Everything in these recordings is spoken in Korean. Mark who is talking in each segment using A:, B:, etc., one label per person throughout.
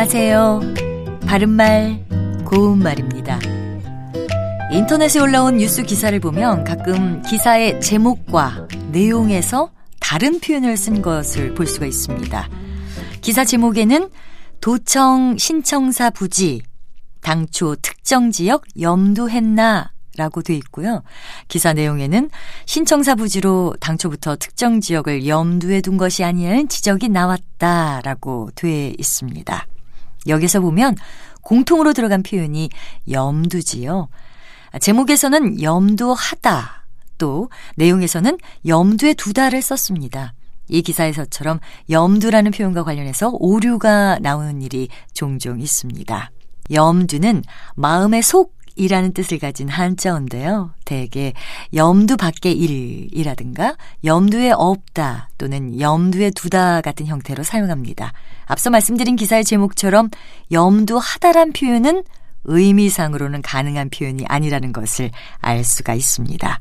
A: 안녕하세요. 바른말, 고운말입니다. 인터넷에 올라온 뉴스 기사를 보면 가끔 기사의 제목과 내용에서 다른 표현을 쓴 것을 볼 수가 있습니다. 기사 제목에는 도청 신청사 부지, 당초 특정 지역 염두했나 라고 돼 있고요. 기사 내용에는 신청사 부지로 당초부터 특정 지역을 염두에 둔 것이 아니라는 지적이 나왔다라고 돼 있습니다. 여기서 보면 공통으로 들어간 표현이 염두지요. 제목에서는 염두하다, 또 내용에서는 염두에 두다를 썼습니다. 이 기사에서처럼 염두라는 표현과 관련해서 오류가 나오는 일이 종종 있습니다. 염두는 마음의 속 이라는 뜻을 가진 한자어인데요. 대개 염두 밖의 일이라든가 염두에 없다 또는 염두에 두다 같은 형태로 사용합니다. 앞서 말씀드린 기사의 제목처럼 염두하다란 표현은 의미상으로는 가능한 표현이 아니라는 것을 알 수가 있습니다.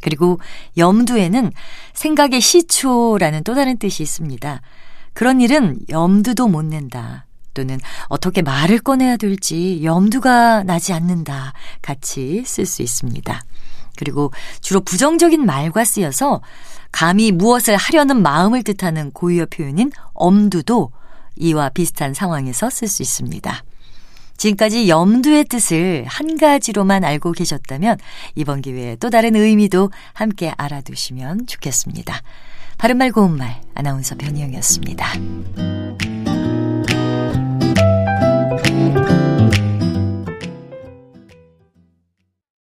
A: 그리고 염두에는 생각의 시초라는 또 다른 뜻이 있습니다. 그런 일은 염두도 못 낸다. 또는 어떻게 말을 꺼내야 될지 염두가 나지 않는다. 같이 쓸 수 있습니다. 그리고 주로 부정적인 말과 쓰여서 감히 무엇을 하려는 마음을 뜻하는 고유어 표현인 엄두도 이와 비슷한 상황에서 쓸 수 있습니다. 지금까지 염두의 뜻을 한 가지로만 알고 계셨다면 이번 기회에 또 다른 의미도 함께 알아두시면 좋겠습니다. 바른말 고운말 아나운서 변희영이었습니다.